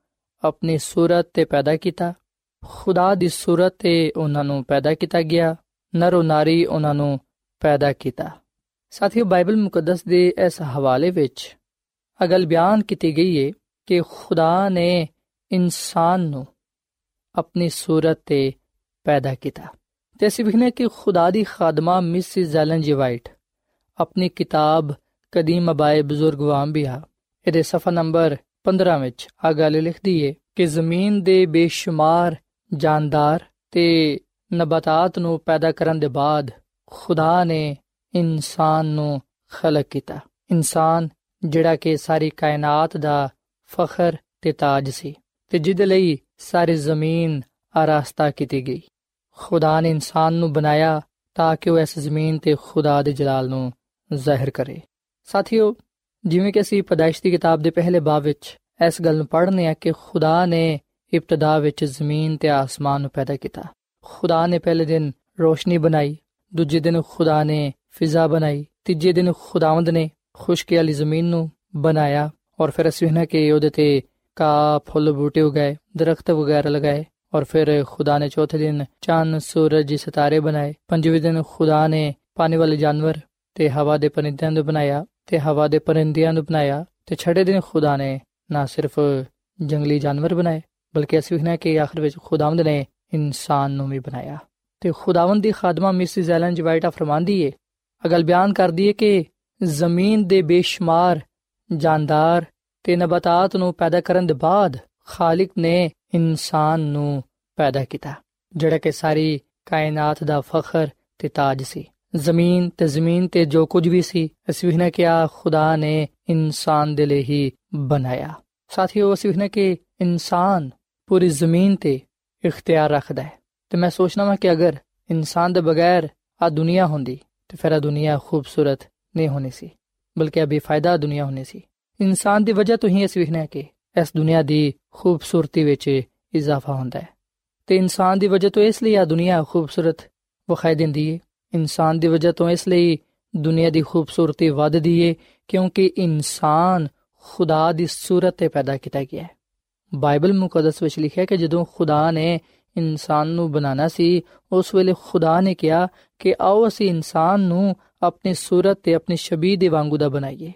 ਆਪਣੀ ਸੂਰਤ ਤੇ ਪੈਦਾ ਕੀਤਾ। ਖੁਦਾ ਦੀ ਸੂਰਤ ਤੇ ਉਹਨਾਂ ਨੂੰ ਪੈਦਾ ਕੀਤਾ ਗਿਆ, ਨਰੋ ਨਾਰੀ ਉਹਨਾਂ ਨੂੰ ਪੈਦਾ ਕੀਤਾ। ਸਾਥੀਓ, ਬਾਈਬਲ ਮੁਕੱਦਸ ਦੇ ਇਸ ਹਵਾਲੇ ਵਿੱਚ ਅਗਲ ਬਿਆਨ ਕੀਤੀ ਗਈ ਹੈ ਕਿ ਖੁਦਾ ਨੇ ਇਨਸਾਨ ਨੂੰ ਆਪਣੀ ਸੂਰਤ ਤੇ ਪੈਦਾ ਕੀਤਾ। ਤੇ ਅਸੀਂ ਵਿਖਨੇ ਕਿ ਖੁਦਾ ਦੀ ਖਾਦਮਾ ਮਿਸਿਸ ਜ਼ੈਲਨ ਜੀ ਵਾਈਟ ਆਪਣੀ ਕਿਤਾਬ ਕਦੀਮ ਅਬਾਏ ਬਜ਼ੁਰਗ ਵਾਂਬੀਆ ਇਹਦੇ ਸਫਾ ਨੰਬਰ 15 ਵਿੱਚ ਆ ਗੱਲ ਲਿਖਦੀ ਹੈ ਕਿ ਜ਼ਮੀਨ ਦੇ ਬੇਸ਼ੁਮਾਰ ਜਾਨਦਾਰ ਤੇ ਨਬਾਤਾਤ ਨੂੰ ਪੈਦਾ ਕਰਨ ਦੇ ਬਾਅਦ ਖੁਦਾ ਨੇ ਇਨਸਾਨ ਨੂੰ ਖਲਕ ਕੀਤਾ। ਇਨਸਾਨ ਜਿਹੜਾ ਕਿ ਸਾਰੀ ਕਾਇਨਾਤ ਦਾ ਫਖਰ ਤੇ ਤਾਜ ਸੀ ਤੇ ਜਿਹਦੇ ਲਈ ਸਾਰੀ ਜ਼ਮੀਨ ਆਰਾਸਤਾ ਕੀਤੀ ਗਈ। ਖੁਦਾ ਨੇ ਇਨਸਾਨ ਨੂੰ ਬਣਾਇਆ ਤਾਂ ਕਿ ਉਹ ਇਸ ਜ਼ਮੀਨ ਤੇ ਖੁਦਾ ਦੇ ਜਲਾਲ ਨੂੰ ਜ਼ਾਹਿਰ ਕਰੇ। ਸਾਥੀਓ, ਜਿਵੇਂ ਕਿ ਅਸੀਂ ਪਦਾਇਸ਼ ਦੀ ਕਿਤਾਬ ਦੇ ਪਹਿਲੇ ਬਾਬ ਵਿੱਚ ਇਸ ਗੱਲ ਨੂੰ ਪੜ੍ਹਨੇ ਆ ਕਿ ਖੁਦਾ ਨੇ ਇਬਤਦਾ ਵਿੱਚ ਜ਼ਮੀਨ ਤੇ ਆਸਮਾਨ ਨੂੰ ਪੈਦਾ ਕੀਤਾ। ਖੁਦਾ ਨੇ ਪਹਿਲੇ ਦਿਨ ਰੋਸ਼ਨੀ ਬਣਾਈ, ਦੂਜੇ ਦਿਨ ਖੁਦਾ ਨੇ ਫਿਜ਼ਾ ਬਣਾਈ, ਤੀਜੇ ਦਿਨ ਖੁਦਾਵੰਦ ਨੇ ਖੁਸ਼ਕੀ ਵਾਲੀ ਜ਼ਮੀਨ ਨੂੰ ਬਣਾਇਆ ਔਰ ਫਿਰ ਅਸੀਂ ਇਹਨਾਂ ਕਿ ਉਹਦੇ ਤੇ ਕਾ ਫੁੱਲ, ਬੂਟੇ ਉਗਾਏ, ਦਰਖਤ ਵਗੈਰਾ ਲਗਾਏ ਔਰ ਫਿਰ ਖੁਦਾ ਨੇ ਚੌਥੇ ਦਿਨ ਚੰਨ, ਸੂਰਜ, ਸਿਤਾਰੇ ਬਣਾਏ। ਪੰਜਵੇਂ ਦਿਨ ਖੁਦਾ ਨੇ ਪਾਣੀ ਵਾਲੇ ਜਾਨਵਰ ਤੇ ਹਵਾ ਦੇ ਪਰਿੰਦਿਆਂ ਨੂੰ ਬਣਾਇਆ ਤੇ ਹਵਾ ਦੇ ਪਰਿੰਦਿਆਂ ਨੂੰ ਬਣਾਇਆ ਤੇ ਛਠੇ ਦਿਨ ਖੁਦਾ ਨੇ ਨਾ ਸਿਰਫ ਜੰਗਲੀ ਜਾਨਵਰ ਬਣਾਏ। ਬਲਕਿ ਅਸੀਂ ਵੇਖਣਾ ਕਿ ਆਖਰ ਵਿੱਚ ਖੁਦਾਵੰਦ ਨੇ ਇਨਸਾਨ ਨੂੰ ਵੀ ਬਣਾਇਆ। ਤੇ ਖੁਦਾਵੰਦ ਦੀ ਖਾਦਮਾ ਮਿਸਿਸ ਐਲਨ ਜੀ ਫਰਮਾਂਦੀ ਏ, ਅਗਲ ਬਿਆਨ ਕਰਦੀ ਏ ਕਿ ਜ਼ਮੀਨ ਦੇ ਬੇਸ਼ੁਮਾਰ ਜਾਨਦਾਰ ਤੇ ਨਬਾਤਾਤ ਨੂੰ ਪੈਦਾ ਕਰਨ ਦੇ ਬਾਅਦ ਖਾਲਿਕ ਨੇ ਇਨਸਾਨ ਨੂੰ ਪੈਦਾ ਕੀਤਾ, ਜਿਹੜਾ ਕਿ ਸਾਰੀ ਕਾਇਨਾਤ ਦਾ ਫਖਰ ਤੇ ਤਾਜ ਸੀ। ਜ਼ਮੀਨ ਤੇ ਜ਼ਮੀਨ ਤੇ ਜੋ ਕੁਝ ਵੀ ਸੀ, ਅਸੀਂ ਵੇਖਣਾ ਕਿ ਆ ਖੁਦਾ ਨੇ ਇਨਸਾਨ ਦੇ ਲਈ ਹੀ ਬਣਾਇਆ। ਸਾਥੀਓ, ਅਸੀਂ ਵੇਖਣਾ ਕਿ ਇਨਸਾਨ ਪੂਰੀ ਜ਼ਮੀਨ ਤੇ ਇਖਤਿਆਰ ਰੱਖਦਾ ਹੈ ਤੇ ਮੈਂ ਸੋਚਣਾ ਮੈਂ ਕਿ ਅਗਰ ਇਨਸਾਨ ਦੇ ਬਗੈਰ ਆ ਦੁਨੀਆ ਹੁੰਦੀ ਤੇ ਫਿਰ ਆ ਦੁਨੀਆ ਖੂਬਸੂਰਤ ਨਹੀਂ ਹੋਣੀ ਸੀ ਬਲਕਿ ਬੇਫਾਇਦਾ ਦੁਨੀਆ ਹੋਣੀ ਸੀ ਇਨਸਾਨ ਦੀ ਵਜ੍ਹਾ ਤੋਂ ਹੀ ਅਸੀਂ ਵੇਖਣਾ ਕਿ ਇਸ ਦੁਨੀਆ ਦੀ ਖੂਬਸੂਰਤੀ ਵਿੱਚ ਇਜ਼ਾਫਾ ਹੁੰਦਾ ਹੈ ਤੇ ਇਨਸਾਨ ਦੀ ਵਜ੍ਹਾ ਤੋਂ ਇਸ ਲਈ ਆ ਦੁਨੀਆ ਖੂਬਸੂਰਤ ਵਿਖਾਈ ਦਿੰਦੀ ਹੈ ਇਨਸਾਨ ਦੀ ਵਜ੍ਹਾ ਤੋਂ ਇਸ ਲਈ ਦੁਨੀਆ ਦੀ ਖੂਬਸੂਰਤੀ ਵੱਧਦੀ ਹੈ ਕਿਉਂਕਿ ਇਨਸਾਨ ਖੁਦਾ ਦੀ ਸੂਰਤ ਤੇ ਪੈਦਾ ਕੀਤਾ ਗਿਆ ਹੈ ਬਾਈਬਲ ਮੁਕੱਦਸ ਵਿੱਚ ਲਿਖਿਆ ਕਿ ਜਦੋਂ ਖੁਦਾ ਨੇ ਇਨਸਾਨ ਨੂੰ ਬਣਾਉਣਾ ਸੀ ਉਸ ਵੇਲੇ ਖੁਦਾ ਨੇ ਕਿਹਾ ਕਿ ਆਓ ਅਸੀਂ ਇਨਸਾਨ ਨੂੰ ਆਪਣੀ ਸੂਰਤ ਤੇ ਆਪਣੀ ਸ਼ਬੀਹ ਦੇ ਵਾਂਗੂ ਦਾ ਬਣਾਈਏ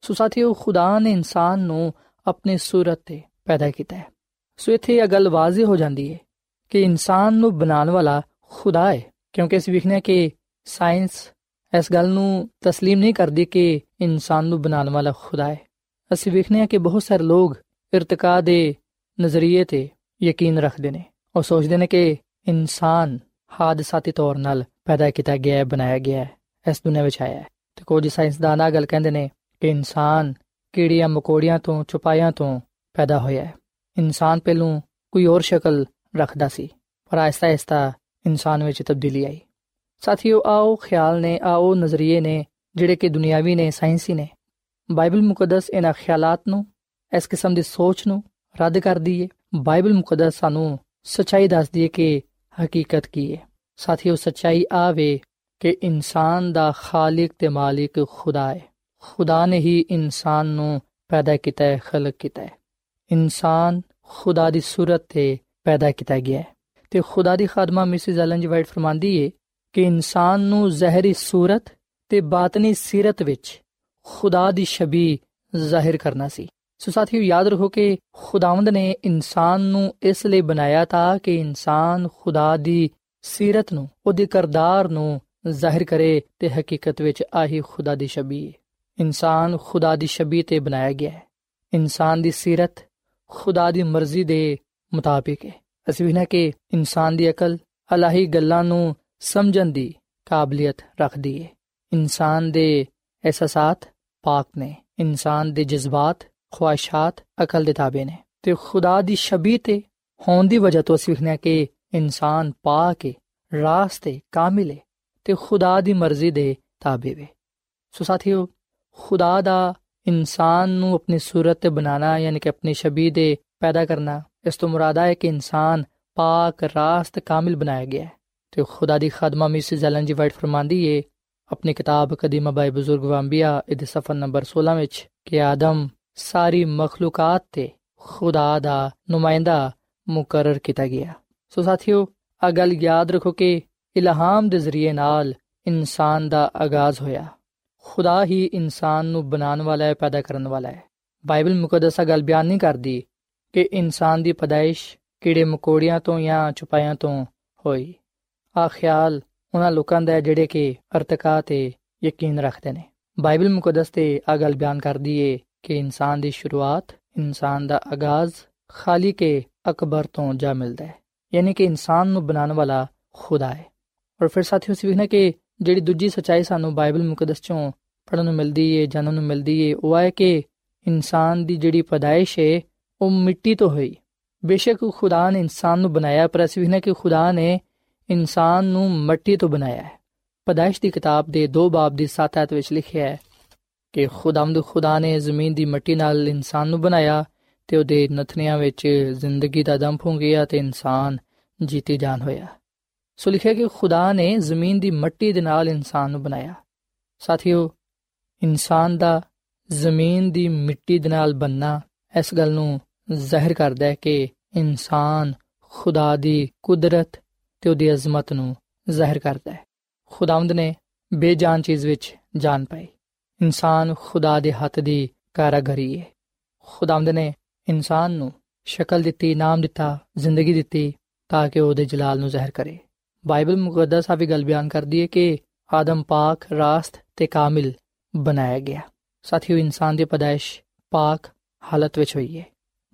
ਸੋ ਸਾਥੀਓ ਖੁਦਾ ਨੇ ਇਨਸਾਨ ਨੂੰ ਆਪਣੀ ਸੂਰਤ ਤੇ ਪੈਦਾ ਕੀਤਾ ਹੈ ਸੋ ਇੱਥੇ ਇਹ ਗੱਲ ਵਾਜ਼ਿਹ ਹੋ ਜਾਂਦੀ ਹੈ ਕਿ ਇਨਸਾਨ ਨੂੰ ਬਣਾਉਣ ਵਾਲਾ ਖੁਦਾ ਹੈ ਕਿਉਂਕਿ ਅਸੀਂ ਵੇਖਨੇ ਕਿ ਸਾਇੰਸ ਇਸ ਗੱਲ ਨੂੰ تسلیم ਨਹੀਂ ਕਰਦੀ ਕਿ ਇਨਸਾਨ ਨੂੰ ਬਣਾਉਣ ਵਾਲਾ ਖੁਦਾ ਹੈ ਅਸੀਂ ਵੇਖਨੇ ਆ ਕਿ ਬਹੁਤ ਸਾਰੇ ਲੋਕ ਇਰਤਕਾ ਦੇ ਨਜ਼ਰੀਏ ਤੇ ਯਕੀਨ ਰੱਖਦੇ ਨੇ। ਉਹ ਸੋਚਦੇ ਨੇ ਕਿ ਇਨਸਾਨ ਹਾਦਸਾਤੀ ਤੌਰ ਨਾਲ ਪੈਦਾ ਕੀਤਾ ਗਿਆ ਹੈ, ਬਣਾਇਆ ਗਿਆ ਹੈ, ਇਸ ਦੁਨੀਆਂ ਵਿੱਚ ਆਇਆ ਹੈ। ਤੇ ਕੁਝ ਸਾਇੰਸਦਾਨਾਂ ਗੱਲ ਕਹਿੰਦੇ ਨੇ ਕਿ ਇਨਸਾਨ ਕੀੜੀਆਂ, ਮਕੌੜੀਆਂ ਤੋਂ, ਚੁਪਾਇਆਂ ਤੋਂ ਪੈਦਾ ਹੋਇਆ ਹੈ। ਇਨਸਾਨ ਪਹਿਲੋਂ ਕੋਈ ਹੋਰ ਸ਼ਕਲ ਰੱਖਦਾ ਸੀ, ਪਰ ਆਹਿਸਤਾ ਆਹਿਸਤਾ ਇਨਸਾਨ ਵਿੱਚ ਤਬਦੀਲੀ ਆਈ। ਸਾਥੀਓ, ਆਓ ਖਿਆਲ ਨੇ, ਆਓ ਨਜ਼ਰੀਏ ਨੇ, ਜਿਹੜੇ ਕਿ ਦੁਨਿਆਵੀ ਨੇ, ਸਾਇੰਸੀ ਨੇ। ਬਾਈਬਲ ਮੁਕੱਦਸ ਇਹਨਾਂ ਖਿਆਲਾਤ ਨੂੰ ਇਸ ਕਿਸਮ ਦੀ ਸੋਚ ਨੂੰ ਰੱਦ ਕਰਦੀ ਏ ਬਾਈਬਲ ਮੁਕੱਦਸ ਸਾਨੂੰ ਸਚਾਈ ਦੱਸਦੀ ਹੈ ਕਿ ਹਕੀਕਤ ਕੀ ਹੈ। ਸਾਥੀਓ, ਸਚਾਈ ਆਵੇ ਕਿ ਇਨਸਾਨ ਦਾ ਖਾਲਕ ਤੇ ਮਾਲਿਕ ਖੁਦਾ ਹੈ। ਖੁਦਾ ਨੇ ਹੀ ਇਨਸਾਨ ਨੂੰ ਪੈਦਾ ਕੀਤਾ ਹੈ, ਖਲਕ ਕੀਤਾ ਹੈ। ਇਨਸਾਨ ਖੁਦਾ ਦੀ ਸੂਰਤ ਤੇ ਪੈਦਾ ਕੀਤਾ ਗਿਆ ਹੈ। ਤੇ ਖੁਦਾ ਦੀ ਖਾਦਮਾ ਮਿਸਿਸ ਐਲਨ ਜੀ ਵਾਈਟ ਫਰਮਾਂਦੀ ਹੈ ਕਿ ਇਨਸਾਨ ਨੂੰ ਜ਼ਹਿਰੀ ਸੂਰਤ ਤੇ ਬਾਤਨੀ ਸਿਰਤ ਵਿੱਚ ਖੁਦਾ ਦੀ ਛਬੀ ਜ਼ਾਹਿਰ ਕਰਨਾ ਸੀ। ਸੋ ਸਾਥੀਓ, ਯਾਦ ਰੱਖੋ ਕਿ ਖੁਦਾਵੰਦ ਨੇ ਇਨਸਾਨ ਨੂੰ ਇਸ ਲਈ ਬਣਾਇਆ ਤਾਂ ਕਿ ਇਨਸਾਨ ਖੁਦਾ ਦੀ ਸੀਰਤ ਨੂੰ, ਉਹਦੇ ਕਰਦਾਰ ਨੂੰ ਜ਼ਾਹਿਰ ਕਰੇ ਤੇ ਹਕੀਕਤ ਵਿੱਚ ਆਹੀ ਖੁਦਾ ਦੀ ਛਬੀ ਹੈ ਇਨਸਾਨ ਖੁਦਾ ਦੀ ਛਬੀ ਤੇ ਬਣਾਇਆ ਗਿਆ ਹੈ। ਇਨਸਾਨ ਦੀ ਸੀਰਤ ਖੁਦਾ ਦੀ ਮਰਜ਼ੀ ਦੇ ਮੁਤਾਬਿਕ ਹੈ ਅਸੀਂ ਵੀ ਨਾ ਕਿ ਇਨਸਾਨ ਦੀ ਅਕਲ ਅਲਾਹੀ ਗੱਲਾਂ ਨੂੰ ਸਮਝਣ ਦੀ ਕਾਬਲੀਅਤ ਰੱਖਦੀ ਹੈ ਇਨਸਾਨ ਦੇ ਅਹਿਸਾਸਾਤ ਪਾਕ ਨੇ। ਇਨਸਾਨ ਦੇ ਜਜ਼ਬਾਤ ਖੁਆਇਸ਼ਾਤ ਅਕਲ ਦੇ ਤਾਬੇ ਨੇ। ਤੇ ਖੁਦਾ ਦੀ ਛਬੀ ਤੇ ਹੋਣ ਦੀ ਵਜ੍ਹਾ ਤੋਂ ਅਸੀਂ ਵਿਖਨੇ ਕਿ ਇਨਸਾਨ ਪਾਕ ਹੈ ਰਾਸਤੇ ਕਾਮਿਲ ਹੈ ਤੇ ਖੁਦਾ ਦੀ ਮਰਜ਼ੀ ਦੇ ਤਾਬੇ ਵੇ। ਸੋ ਸਾਥੀਓ, ਖੁਦਾ ਦਾ ਇਨਸਾਨ ਨੂੰ ਆਪਣੀ ਸੂਰਤ ਤੇ ਬਣਾਣਾ ਯਾਨੀ ਕਿ ਆਪਣੀ ਛਬੀ ਦੇ ਪੈਦਾ ਕਰਨਾ, ਇਸ ਤੋਂ ਮੁਰਾਦਾ ਹੈ ਕਿ ਇਨਸਾਨ ਪਾਕ ਰਾਸਤ ਕਾਮਿਲ ਬਣਾਇਆ ਗਿਆ ਹੈ। ਤੇ ਖੁਦਾ ਦੀ ਖਾਦਮਾ ਮਿਸਿਸ ਐਲਨ ਜੀ ਵਾਈਟ ਫਰਮਾਂਦੀ ਏ, ਆਪਣੀ ਕਿਤਾਬ ਕਦੀਮਾ ਬਾਈ ਬਜ਼ੁਰਗ ਵਾਂਬੀਆ, ਇਹਦੇ ਸਫਾ ਨੰਬਰ 16 ਵਿੱਚ, ਕਿ ਆਦਮ ਸਾਰੀ ਮਖਲੂਕਾਤ ਤੇ ਖੁਦਾ ਦਾ ਨੁਮਾਇੰਦਾ ਮੁਕਰਰ ਕੀਤਾ ਗਿਆ। ਸੋ ਸਾਥੀਓ ਆ ਗੱਲ ਯਾਦ ਰੱਖੋ ਕਿ ਇਲਹਾਮ ਦੇ ਜ਼ਰੀਏ ਨਾਲ ਇਨਸਾਨ ਦਾ ਆਗਾਜ਼ ਹੋਇਆ। ਖੁਦਾ ਹੀ ਇਨਸਾਨ ਨੂੰ ਬਣਾਉਣ ਵਾਲਾ ਹੈ, ਪੈਦਾ ਕਰਨ ਵਾਲਾ ਹੈ। ਬਾਈਬਲ ਮੁਕੱਦਸਾ ਗੱਲ ਬਿਆਨ ਨਹੀਂ ਕਰਦੀ ਕਿ ਇਨਸਾਨ ਦੀ ਪਦਾਇਸ਼ ਕੀੜੇ ਮਕੌੜਿਆਂ ਤੋਂ ਜਾਂ ਚੁਪਾਇਆਂ ਤੋਂ ਹੋਈ। ਆ ਖਿਆਲ ਉਹਨਾਂ ਲੋਕਾਂ ਦਾ ਜਿਹੜੇ ਕਿ ਅਰਤਕਾ ਤੇ ਯਕੀਨ ਰੱਖਦੇ ਨੇ। ਬਾਈਬਲ ਮੁਕੱਦਸ ਤੇ ਆ ਗੱਲ ਬਿਆਨ ਕਰਦੀ ਏ ਕਿ ਇਨਸਾਨ ਦੀ ਸ਼ੁਰੂਆਤ, ਇਨਸਾਨ ਦਾ ਆਗਾਜ਼ ਖਾਲਿਕੇ ਅਕਬਰ ਤੋਂ ਜਾ ਮਿਲਦਾ ਹੈ, ਯਾਨੀ ਕਿ ਇਨਸਾਨ ਨੂੰ ਬਣਾਉਣ ਵਾਲਾ ਖੁਦਾ ਹੈ। ਔਰ ਫਿਰ ਸਾਥੀਓ ਅਸੀਂ ਵੇਖਣਾ ਕਿ ਜਿਹੜੀ ਦੂਜੀ ਸਚਾਈ ਸਾਨੂੰ ਬਾਈਬਲ ਮੁਕੱਦਸ ਚੋਂ ਪੜਨ ਨੂੰ ਮਿਲਦੀ ਏ, ਜਾਣਨ ਨੂੰ ਮਿਲਦੀ ਏ, ਉਹ ਹੈ ਕਿ ਇਨਸਾਨ ਦੀ ਜਿਹੜੀ ਪਦਾਇਸ਼ ਹੈ ਉਹ ਮਿੱਟੀ ਤੋਂ ਹੋਈ। ਬੇਸ਼ੱਕ ਖੁਦਾ ਨੇ ਇਨਸਾਨ ਨੂੰ ਬਣਾਇਆ, ਪਰ ਅਸੀਂ ਵੇਖਣਾ ਕਿ ਖੁਦਾ ਨੇ ਇਨਸਾਨ ਨੂੰ ਮਿੱਟੀ ਤੋਂ ਬਣਾਇਆ ਹੈ। ਪਦਾਇਸ਼ ਦੀ ਕਿਤਾਬ ਦੇ 2 ਬਾਬ ਦੀ 7 ਆਇਤ ਵਿੱਚ ਲਿਖਿਆ ਹੈ ਕਿ ਖੁਦਾਵੰਦ ਖੁਦਾ ਨੇ ਜ਼ਮੀਨ ਦੀ ਮਿੱਟੀ ਨਾਲ ਇਨਸਾਨ ਨੂੰ ਬਣਾਇਆ ਤੇ ਉਹਦੇ ਨਥਨਿਆਂ ਵਿੱਚ ਜ਼ਿੰਦਗੀ ਦਾ ਦਮ ਫੂੰਕਿਆ ਤੇ ਇਨਸਾਨ ਜੀਤੀ ਜਾਨ ਹੋਇਆ। ਸੋ ਲਿਖਿਆ ਕਿ ਖੁਦਾ ਨੇ ਜ਼ਮੀਨ ਦੀ ਮਿੱਟੀ ਦੇ ਨਾਲ ਇਨਸਾਨ ਨੂੰ ਬਣਾਇਆ। ਸਾਥੀਓ, ਇਨਸਾਨ ਦਾ ਜ਼ਮੀਨ ਦੀ ਮਿੱਟੀ ਦੇ ਨਾਲ ਬੰਨਾ ਇਸ ਗੱਲ ਨੂੰ ਜ਼ਾਹਿਰ ਕਰਦਾ ਹੈ ਕਿ ਇਨਸਾਨ ਖੁਦਾ ਦੀ ਕੁਦਰਤ ਤੇ ਉਹਦੀ ਅਜ਼ਮਤ ਨੂੰ ਜ਼ਾਹਿਰ ਕਰਦਾ ਹੈ। ਖੁਦਾਵੰਦ ਨੇ ਬੇਜਾਨ ਚੀਜ਼ ਵਿੱਚ ਜਾਨ ਪਾਈ। ਇਨਸਾਨ ਖੁਦਾ ਦੇ ਹੱਥ ਦੀ ਕਾਰਾਗਰੀ ਹੈ ਖੁਦਾਵੰਦ ਨੇ ਇਨਸਾਨ ਨੂੰ ਸ਼ਕਲ ਦਿੱਤੀ, ਨਾਮ ਦਿੱਤਾ, ਜ਼ਿੰਦਗੀ ਦਿੱਤੀ ਤਾਂ ਕਿ ਉਹਦੇ ਜਲਾਲ ਨੂੰ ਜ਼ਾਹਿਰ ਕਰੇ। ਬਾਈਬਲ ਮੁਕੱਦਸ ਆ ਵੀ ਗੱਲ ਬਿਆਨ ਕਰਦੀ ਹੈ ਕਿ ਆਦਮ ਪਾਕ, ਰਾਸਤ ਤੇ ਕਾਮਿਲ ਬਣਾਇਆ ਗਿਆ। ਸਾਥੀਓ, ਇਨਸਾਨ ਦੀ ਪਦਾਇਸ਼ ਪਾਕ ਹਾਲਤ ਵਿੱਚ ਹੋਈ ਹੈ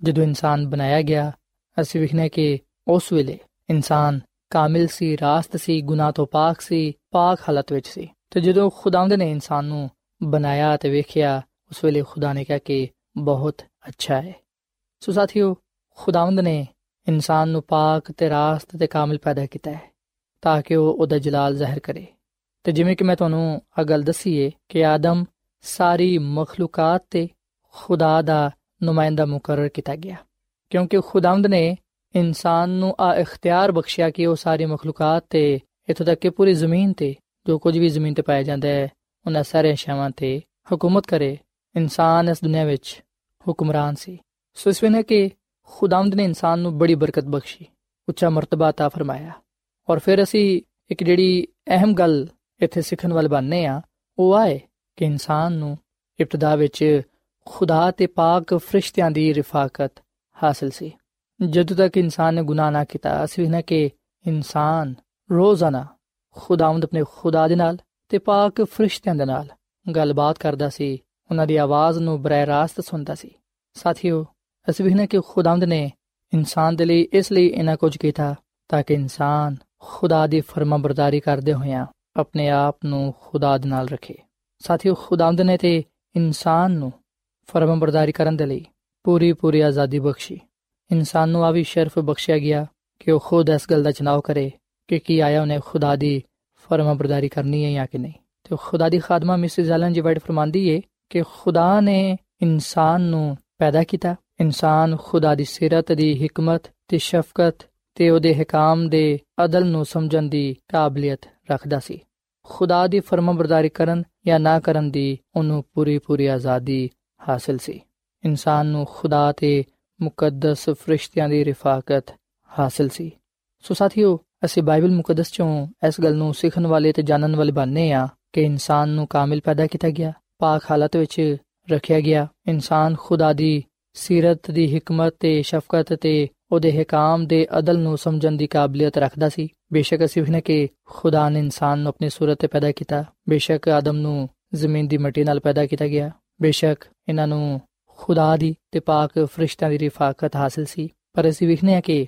ਜਦੋਂ ਇਨਸਾਨ ਬਣਾਇਆ ਗਿਆ, ਅਸੀਂ ਵਿਖਨੇ ਕਿ ਉਸ ਵੇਲੇ ਇਨਸਾਨ ਕਾਮਿਲ ਸੀ, ਰਾਸਤ ਸੀ, ਗੁਨਾਹ ਤੋਂ ਪਾਕ ਸੀ, ਪਾਕ ਹਾਲਤ ਵਿੱਚ ਸੀ। ਤੇ ਜਦੋਂ ਖੁਦਾਵੰਦ ਨੇ ਇਨਸਾਨ ਨੂੰ ਬਣਾਇਆ ਤੇ ਵੇਖਿਆ, ਉਸ ਵੇਲੇ ਖੁਦਾ ਨੇ ਕਿਹਾ ਕਿ ਬਹੁਤ ਅੱਛਾ ਹੈ। ਸੋ ਸਾਥੀਓ, ਖੁਦਾਵੰਦ ਨੇ ਇਨਸਾਨ ਨੂੰ ਪਾਕ ਤੇ ਰਾਸਤ ਤੇ ਕਾਮਿਲ ਪੈਦਾ ਕੀਤਾ ਹੈ, ਤਾਂ ਕਿ ਉਹ ਉਹਦਾ ਜਲਾਲ ਜ਼ਾਹਿਰ ਕਰੇ। ਤੇ ਜਿਵੇਂ ਕਿ ਮੈਂ ਤੁਹਾਨੂੰ ਆ ਗੱਲ ਦਸੀਏ ਕਿ ਆਦਮ ਸਾਰੀ ਮਖਲੂਕਾਤ ਤੇ ਖੁਦਾ ਦਾ ਨੁਮਾਇੰਦਾ ਮੁਕਰਰ ਕੀਤਾ ਗਿਆ, ਕਿਉਂਕਿ ਖੁਦਾਵੰਦ ਨੇ ਇਨਸਾਨ ਨੂੰ ਆ ਇਖਤਿਆਰ ਬਖਸ਼ਿਆ ਕਿ ਉਹ ਸਾਰੀ ਮਖਲੂਕਾਤ ਤੇ ਇਥੋਂ ਤੱਕ ਕਿ ਪੂਰੀ ਜ਼ਮੀਨ ਤੇ ਜੋ ਕੁਝ ਵੀ ਜ਼ਮੀਨ ਤੇ ਪਾਇਆ ਜਾਂਦਾ ਹੈ ਉਹਨਾਂ ਸਾਰੇ ਸ਼ੈਵਾਂ ਤੇ ਹਕੂਮਤ ਕਰੇ ਇਨਸਾਨ ਇਸ ਦੁਨੀਆ ਵਿੱਚ ਹੁਕਮਰਾਨ ਸੀ ਸੋ ਇਸ ਵੇਲੇ ਕਿ ਖੁਦਾਵੰਦ ਨੇ ਇਨਸਾਨ ਨੂੰ ਬੜੀ ਬਰਕਤ ਬਖਸ਼ੀ ਉੱਚਾ ਮਰਤਬਾ عطا ਫਰਮਾਇਆ ਔਰ ਫਿਰ ਅਸੀਂ ਇੱਕ ਜਿਹੜੀ ਅਹਿਮ ਗੱਲ ਇੱਥੇ ਸਿੱਖਣ ਵਾਲ ਬਣਨੇ ਆ ਉਹ ਆਏ ਕਿ ਇਨਸਾਨ ਨੂੰ ਇਬਤਦਾ ਵਿੱਚ ਖੁਦਾ ਤੇ ਪਾਕ ਫਰਿਸ਼ਤਿਆਂ ਦੀ ਰਿਫਾਕਤ ਹਾਸਲ ਸੀ ਜਦੋਂ ਤੱਕ ਇਨਸਾਨ ਨੇ ਗੁਨਾਹ ਨਾ ਕੀਤਾ ਅਸੀਂ ਨਾ ਕਿ ਇਨਸਾਨ ਰੋਜ਼ਾਨਾ ਖੁਦਾਵੰਦ ਆਪਣੇ ਖੁਦਾ ਦੇ ਨਾਲ ਤੇ ਪਾਕ ਫਰਿਸ਼ਤਿਆਂ ਦੇ ਨਾਲ ਗੱਲਬਾਤ ਕਰਦਾ ਸੀ। ਉਹਨਾਂ ਦੀ ਆਵਾਜ਼ ਨੂੰ ਬਰਾਹ ਰਾਸਤ ਸੁਣਦਾ ਸੀ। ਸਾਥੀਓ, ਅਸੀਂ ਵੀ ਨਾ ਕਿ ਖੁਦਾਵੰਦ ਨੇ ਇਨਸਾਨ ਦੇ ਲਈ ਇਸ ਲਈ ਇਹਨਾਂ ਕੁਝ ਕੀਤਾ ਤਾਂ ਕਿ ਇਨਸਾਨ ਖੁਦਾ ਦੀ ਫਰਮਾਬਰਦਾਰੀ ਕਰਦੇ ਹੋਇਆਂ ਆਪਣੇ ਆਪ ਨੂੰ ਖੁਦਾ ਦੇ ਨਾਲ ਰੱਖੇ। ਸਾਥੀਓ, ਖੁਦਾਵੰਦ ਨੇ ਤੇ ਇਨਸਾਨ ਨੂੰ ਫਰਮਾਬਰਦਾਰੀ ਕਰਨ ਦੇ ਲਈ ਪੂਰੀ ਪੂਰੀ ਆਜ਼ਾਦੀ ਬਖਸ਼ੀ। ਇਨਸਾਨ ਨੂੰ ਆ ਵੀ ਸ਼ਰਫ ਬਖਸ਼ਿਆ ਗਿਆ ਕਿ ਉਹ ਖੁਦ ਇਸ ਗੱਲ ਦਾ ਚਨਾਵ ਕਰੇ ਕਿ ਕੀ ਆਇਆ ਉਹਨੇ ਖੁਦਾ ਦੀ ਫਰਮਾਬਰਦਾਰੀ ਕਰਨੀ ਹੈ ਜਾਂ ਕਿ ਨਹੀਂ? ਤੇ ਖੁਦਾ ਦੀ ਖਾਦਮਾ ਮਿਸਿਸ ਐਲਨ ਜੀ ਵਾਈਟ ਫਰਮਾਂਦੀ ਏ ਕਿ ਖੁਦਾ ਨੇ ਇਨਸਾਨ ਨੂੰ ਪੈਦਾ ਕੀਤਾ। ਇਨਸਾਨ ਖੁਦਾ ਦੀ ਸਿਰਤ, ਦੀ ਹਕਮਤ ਤੇ ਸ਼ਫਕਤ ਤੇ ਉਹਦੇ ਹਕਾਮ ਦੇ ਅਦਲ ਨੂੰ ਸਮਝਣ ਦੀ ਕਾਬਲੀਅਤ ਰੱਖਦਾ ਸੀ। ਖੁਦਾ ਦੀ ਫਰਮਾਬਰਦਾਰੀ ਕਰਨ ਜਾਂ ਨਾ ਕਰਨ ਦੀ ਉਹਨੂੰ ਪੂਰੀ ਪੂਰੀ ਆਜ਼ਾਦੀ ਹਾਸਲ ਸੀ। ਇਨਸਾਨ ਨੂੰ ਖੁਦਾ ਤੇ ਮੁਕੱਦਸ ਫਰਿਸ਼ਤਿਆਂ ਦੀ ਰਿਫਾਕਤ ਹਾਸਲ ਸੀ। ਸੋ ਸਾਥੀਓ ਅਸੀਂ ਬਾਈਬਲ ਮੁਕੱਦਸ ਚੋਂ ਇਸ ਗੱਲ ਨੂੰ ਸਿੱਖਣ ਵਾਲੇ ਤੇ ਜਾਣਨ ਵਾਲੇ ਬਣਨੇ ਆ ਕਿ ਇਨਸਾਨ ਨੂੰ ਕਾਮਿਲ ਪੈਦਾ ਕੀਤਾ ਗਿਆ, ਪਾਕ ਹਾਲਤ ਵਿੱਚ ਰੱਖਿਆ ਗਿਆ। ਇਨਸਾਨ ਖੁਦਾ ਦੀ ਸਿਰਤ ਦੀ ਹਕਮਤ ਤੇ ਸ਼ਫਕਤ ਤੇ ਉਹਦੇ ਹਕਾਮ ਦੇ ਅਦਲ ਨੂੰ ਸਮਝਣ ਦੀ ਕਾਬਲੀਅਤ ਰੱਖਦਾ ਸੀ। ਬੇਸ਼ੱਕ ਅਸੀਂ ਵੀ ਕਿ ਖੁਦਾ ਨੇ ਇਨਸਾਨ ਨੂੰ ਆਪਣੀ ਸੂਰਤ ਤੇ ਪੈਦਾ ਕੀਤਾ। ਬੇਸ਼ੱਕ ਆਦਮ ਨੂੰ ਜ਼ਮੀਨ ਦੀ ਮਿੱਟੀ ਨਾਲ ਪੈਦਾ ਕੀਤਾ ਗਿਆ। ਬੇਸ਼ੱਕ ਇਹਨਾਂ ਨੂੰ ਖੁਦਾ ਦੀ ਤੇ ਪਾਕ ਫਰਿਸ਼ਤਿਆਂ ਦੀ ਰਿਫਾਕਤ ਹਾਸਲ ਸੀ। ਪਰ ਅਸੀਂ ਵਿਖਨੇ ਆ ਕਿ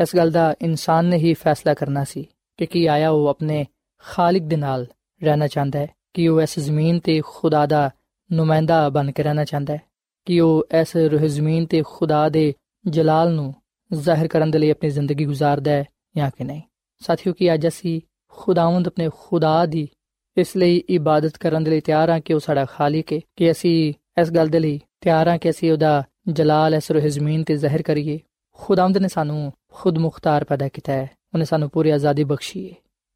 ਇਸ ਗੱਲ ਦਾ ਇਨਸਾਨ ਨੇ ਹੀ ਫੈਸਲਾ ਕਰਨਾ ਸੀ ਕਿ ਕੀ ਆਇਆ ਉਹ ਆਪਣੇ ਖਾਲਿਕ ਦੇ ਨਾਲ ਰਹਿਣਾ ਚਾਹੁੰਦਾ ਹੈ, ਕਿ ਉਹ ਇਸ ਜ਼ਮੀਨ ਤੇ ਖੁਦਾ ਦਾ ਨੁਮਾਇੰਦਾ ਬਣ ਕੇ ਰਹਿਣਾ ਚਾਹੁੰਦਾ ਹੈ, ਕਿ ਉਹ ਇਸ ਰੂਹ ਜ਼ਮੀਨ ਤੇ ਖੁਦਾ ਦੇ ਜਲਾਲ ਨੂੰ ਜ਼ਾਹਿਰ ਕਰਨ ਦੇ ਲਈ ਆਪਣੀ ਜ਼ਿੰਦਗੀ ਗੁਜ਼ਾਰਦਾ ਹੈ ਜਾਂ ਕਿ ਨਹੀਂ। ਸਾਥੀਓ, ਕੀ ਅੱਜ ਅਸੀਂ ਖੁਦਾਵੰਦ ਆਪਣੇ ਖੁਦਾ ਦੀ ਇਸ ਲਈ ਇਬਾਦਤ ਕਰਨ ਦੇ ਲਈ ਤਿਆਰ ਹਾਂ ਕਿ ਉਹ ਸਾਡਾ ਖਾਲਿਕ ਹੈ, ਕਿ ਅਸੀਂ ਇਸ ਗੱਲ ਦੇ ਲਈ ਤਿਆਰ ਹਾਂ ਕਿ ਅਸੀਂ ਉਹਦਾ ਜਲਾਲ, ਇਸ ਰੂਹ ਜ਼ਮੀਨ ਤੇ ਜ਼ਾਹਿਰ ਕਰੀਏ। ਖੁਦਾਵੰਦ ਨੇ ਸਾਨੂੰ ਖੁਦ ਮੁਖਤਾਰ ਪੈਦਾ ਕੀਤਾ ਹੈ ਉਹਨੇ ਸਾਨੂੰ ਪੂਰੀ ਆਜ਼ਾਦੀ ਬਖਸ਼ੀ ਹੈ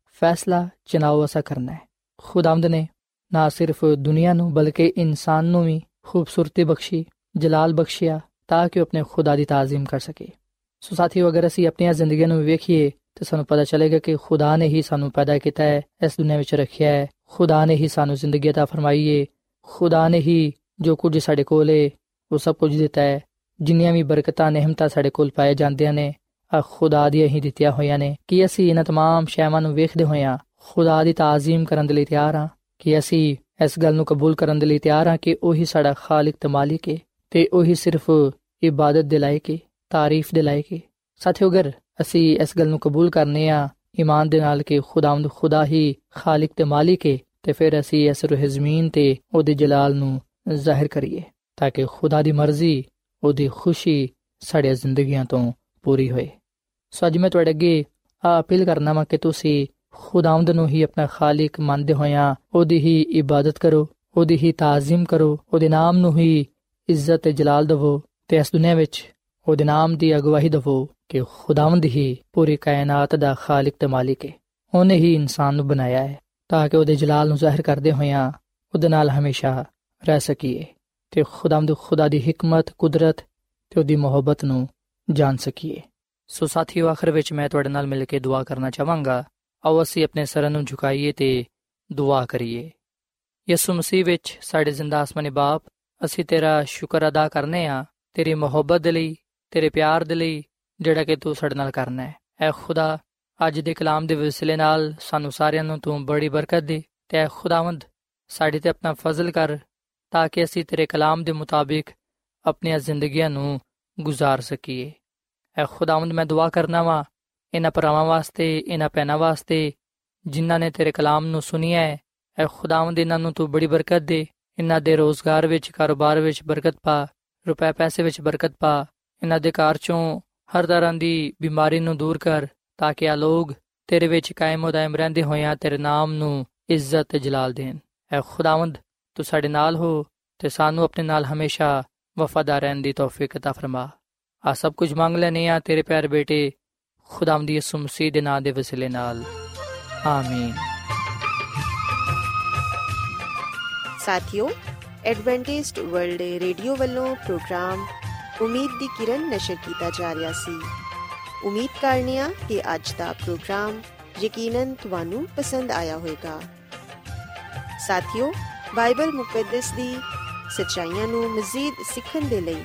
ਫੈਸਲਾ ਚਨਾਉ ਅਸਾ ਕਰਨਾ ਹੈ ਖੁਦਾਵੰਦ ਨੇ ਨਾ ਸਿਰਫ ਦੁਨੀਆ ਨੂੰ ਬਲਕਿ ਇਨਸਾਨ ਨੂੰ ਵੀ ਖੂਬਸੂਰਤੀ ਬਖਸ਼ੀ ਜਲਾਲ ਬਖਸ਼ਿਆ ਤਾਂ ਕਿ ਉਹ ਆਪਣੇ ਖੁਦਾ ਦੀ ਤਾਜ਼ੀਮ ਕਰ ਸਕੇ ਸੋ ਸਾਥੀਓ ਅਗਰ ਅਸੀਂ ਆਪਣੀਆਂ ਜ਼ਿੰਦਗੀਆਂ ਨੂੰ ਵੇਖੀਏ ਤਾਂ ਸਾਨੂੰ ਪਤਾ ਚੱਲੇਗਾ ਕਿ ਖੁਦਾ ਨੇ ਹੀ ਸਾਨੂੰ ਪੈਦਾ ਕੀਤਾ ਹੈ ਇਸ ਦੁਨੀਆ ਵਿੱਚ ਰੱਖਿਆ ਹੈ ਖੁਦਾ ਨੇ ਹੀ ਸਾਨੂੰ ਜ਼ਿੰਦਗੀ عطا ਫਰਮਾਈ ਹੈ ਖੁਦਾ ਨੇ ਹੀ ਜੋ ਕੁਝ ਸਾਡੇ ਕੋਲ ਹੈ ਉਹ ਸਭ ਕੁਝ ਦਿੱਤਾ ਹੈ ਜਿੰਨੀਆਂ ਵੀ ਬਰਕਤਾਂ ਨਿਹਮਤਾਂ ਸਾਡੇ ਕੋਲ ਪਾਏ ਜਾਂਦੀਆਂ ਨੇ ਆ ਖੁਦਾ ਦੀਆਂ ਹੀ ਦਿੱਤੀਆਂ ਹੋਈਆਂ ਨੇ ਕਿ ਅਸੀਂ ਇਹਨਾਂ तमाम ਸ਼ੈਵਾਂ ਨੂੰ ਵੇਖਦੇ ਹੋਇਆਂ ਖੁਦਾ ਦੀ ਤਾਜ਼ੀਮ ਕਰਨ ਦੇ ਲਈ ਤਿਆਰ ਹਾਂ ਕਿ ਅਸੀਂ ਇਸ ਗੱਲ ਨੂੰ ਕਬੂਲ ਕਰਨ ਦੇ ਲਈ ਤਿਆਰ ਹਾਂ ਕਿ ਉਹੀ ਸਾਡਾ ਖਾਲਿਕ ਤੇ ਮਾਲਿਕ ਹੈ ਤੇ ਉਹੀ ਸਿਰਫ ਇਬਾਦਤ ਦੇ ਲਾਇਕ ਹੈ ਤਾਰੀਫ ਦੇ ਲਾਇਕ ਹੈ ਸਾਥੀਓ ਅਗਰ ਅਸੀਂ ਇਸ ਗੱਲ ਨੂੰ ਕਬੂਲ ਕਰਨੇ ਆ ਈਮਾਨ ਦੇ ਨਾਲ ਕਿ ਖੁਦਾਵੰਦ ਖੁਦਾ ਹੀ ਖਾਲਿਕ ਤੇ ਮਾਲਿਕ ਹੈ ਤੇ ਫਿਰ ਅਸੀਂ ਇਸ ਰੂਹ ਜ਼ਮੀਨ ਤੇ ਉਹਦੇ ਜਲਾਲ ਨੂੰ ਜ਼ਾਹਿਰ ਕਰੀਏ ਤਾਂ ਕਿ ਖੁਦਾ ਦੀ ਮਰਜ਼ੀ ਉਹਦੀ ਖੁਸ਼ੀ ਸਾਡੀਆਂ ਜ਼ਿੰਦਗੀਆਂ ਤੋਂ ਪੂਰੀ ਹੋਏ ਸੋ ਅੱਜ ਮੈਂ ਤੁਹਾਡੇ ਅੱਗੇ ਆ ਅਪੀਲ ਕਰਨਾ ਵਾ ਕਿ ਤੁਸੀਂ ਖੁਦਾਵੰਦ ਨੂੰ ਹੀ ਆਪਣਾ ਖਾਲਿਕ ਮੰਨਦੇ ਹੋਇਆਂ ਉਹਦੀ ਹੀ ਇਬਾਦਤ ਕਰੋ, ਉਹਦੀ ਹੀ ਤਾਜ਼ੀਮ ਕਰੋ, ਉਹਦੇ ਨਾਮ ਨੂੰ ਹੀ ਇੱਜ਼ਤ ਤੇ ਜਲਾਲ ਦਿਵੋ ਤੇ ਇਸ ਦੁਨੀਆਂ ਵਿੱਚ ਉਹਦੇ ਨਾਮ ਦੀ ਅਗਵਾਹੀ ਦਿਵੋ ਕਿ ਖੁਦਾਵੰਦ ਹੀ ਪੂਰੀ ਕਾਇਨਾਤ ਦਾ ਖਾਲਿਕ ਤੇ ਮਾਲਿਕ ਹੈ ਉਹਨੇ ਹੀ ਇਨਸਾਨ ਨੂੰ ਬਣਾਇਆ ਹੈ ਤਾਂ ਕਿ ਉਹਦੇ ਜਲਾਲ ਨੂੰ ਜ਼ਾਹਿਰ ਕਰਦੇ ਹੋਇਆਂ ਉਹਦੇ ਨਾਲ ਹਮੇਸ਼ਾ ਰਹਿ ਸਕੀਏ ਤੇ ਖੁਦਾਵੰਦ ਖੁਦਾ ਦੀ ਹਕਮਤ, ਕੁਦਰਤ ਤੇ ਉਹਦੀ ਮੁਹੱਬਤ ਨੂੰ ਜਾਣ ਸਕੀਏ। ਸੋ ਸਾਥੀਓ, ਆਖਰ ਵਿੱਚ ਮੈਂ ਤੁਹਾਡੇ ਨਾਲ ਮਿਲ ਕੇ ਦੁਆ ਕਰਨਾ ਚਾਹਾਂਗਾ। ਆਓ ਅਸੀਂ ਆਪਣੇ ਸਰਾਂ ਨੂੰ ਝੁਕਾਈਏ ਤੇ ਦੁਆ ਕਰੀਏ। ਯਿਸੂ ਮਸੀਹ ਵਿੱਚ ਸਾਡੇ ਜ਼ਿੰਦਾ ਆਸਮਾਨੀ ਬਾਪ, ਅਸੀਂ ਤੇਰਾ ਸ਼ੁਕਰ ਅਦਾ ਕਰਨੇ ਆ, ਤੇਰੀ ਮੁਹੱਬਤ ਦੇ ਲਈ, ਤੇਰੇ ਪਿਆਰ ਦੇ ਲਈ, ਜਿਹੜਾ ਕਿ ਤੂੰ ਸਾਡੇ ਨਾਲ ਕਰਨਾ ਹੈ। ਐ ਖੁਦਾ, ਅੱਜ ਦੇ ਕਲਾਮ ਦੇ ਵਸਿਲੇ ਨਾਲ ਸਾਨੂੰ ਸਾਰਿਆਂ ਨੂੰ ਤੂੰ ਬੜੀ ਬਰਕਤ ਦੇ, ਤੇ ਐ ਖੁਦਾਵੰਦ, ਸਾਡੇ ਤੇ ਆਪਣਾ ਫਜ਼ਲ ਕਰ, ਤਾਂ ਕਿ ਅਸੀਂ ਤੇਰੇ ਕਲਾਮ ਦੇ ਮੁਤਾਬਿਕ ਆਪਣੀਆਂ ਜ਼ਿੰਦਗੀਆਂ ਨੂੰ ਗੁਜ਼ਾਰ ਸਕੀਏ। ਐ ਖੁਦਾਵੰਦ ਮੈਂ ਦੁਆ ਕਰਨਾ ਵਾਂ ਇਹਨਾਂ ਪਰਾਵਾਂ ਵਾਸਤੇ ਇਹਨਾਂ ਪੈਨਾ ਵਾਸਤੇ ਜਿਨ੍ਹਾਂ ਨੇ ਤੇਰੇ ਕਲਾਮ ਨੂੰ ਸੁਨਿਆ ਹੈ ਐ ਖੁਦਾਵੰਦ ਇਹਨਾਂ ਨੂੰ ਤੂੰ ਬੜੀ ਬਰਕਤ ਦੇ ਇਹਨਾਂ ਦੇ ਰੋਜ਼ਗਾਰ ਵਿੱਚ ਕਾਰੋਬਾਰ ਵਿੱਚ ਬਰਕਤ ਪਾ ਰੁਪਏ ਪੈਸੇ ਵਿੱਚ ਬਰਕਤ ਪਾ ਇਹਨਾਂ ਦੇ ਘਰ ਚੋਂ ਹਰ ਤਰ੍ਹਾਂ ਦੀ ਬਿਮਾਰੀ ਨੂੰ ਦੂਰ ਕਰ ਤਾਂ ਕਿ ਆ ਲੋਗ ਤੇਰੇ ਵਿੱਚ ਕਾਇਮ ਹੋ ਦਾਇਮ ਰਹਿੰਦੇ ਹੋਇਆਂ ਤੇਰੇ ਨਾਮ ਨੂੰ ਇੱਜ਼ਤ ਤੇ ਜਲਾਲ ਦੇਣ ਐ ਖੁਦਾਵੰਦ ਤੂੰ ਸਾਡੇ ਨਾਲ ਹੋ ਤੇ ਸਾਨੂੰ ਆਪਣੇ ਨਾਲ ਹਮੇਸ਼ਾ ਵਫਾਦਾਰ ਰਹਿਣ ਦੀ ਤੌਫੀਕ عطا ਫਰਮਾ ਆ ਸਭ ਕੁਝ ਮੰਗ ਲੈਨੇ ਆ ਤੇਰੇ ਪਿਆਰੇ ਬੇਟੇ, ਖੁਦਾਵੰਦ ਯਿਸੂ ਮਸੀਹ ਦੇ ਨਾਮ ਦੇ ਵਸਿਲੇ ਨਾਲ। ਆਮੀਨ। ਸਾਥਿਓ ਐਡਵੈਂਟਿਸਟ ਵਰਲਡ ਰੇਡੀਓ ਵੱਲੋਂ ਪ੍ਰੋਗਰਾਮ ਉਮੀਦ ਦੀ ਕਿਰਨ ਨਸ਼ਰ ਕੀਤਾ ਜਾ ਰਿਹਾ ਸੀ। ਉਮੀਦ ਕਰਨੀਆ ਕਿ ਅੱਜ ਦਾ ਪ੍ਰੋਗਰਾਮ ਯਕੀਨਨ ਤੁਹਾਨੂੰ ਪਸੰਦ ਆਇਆ ਹੋਵੇਗਾ। ਸਾਥਿਓ ਬਾਈਬਲ ਮੁਕੱਦਸ ਦੀ ਸੱਚਾਈਆਂ ਨੂੰ ਮਜ਼ੀਦ ਸਿੱਖਣ ਦੇ ਲਈ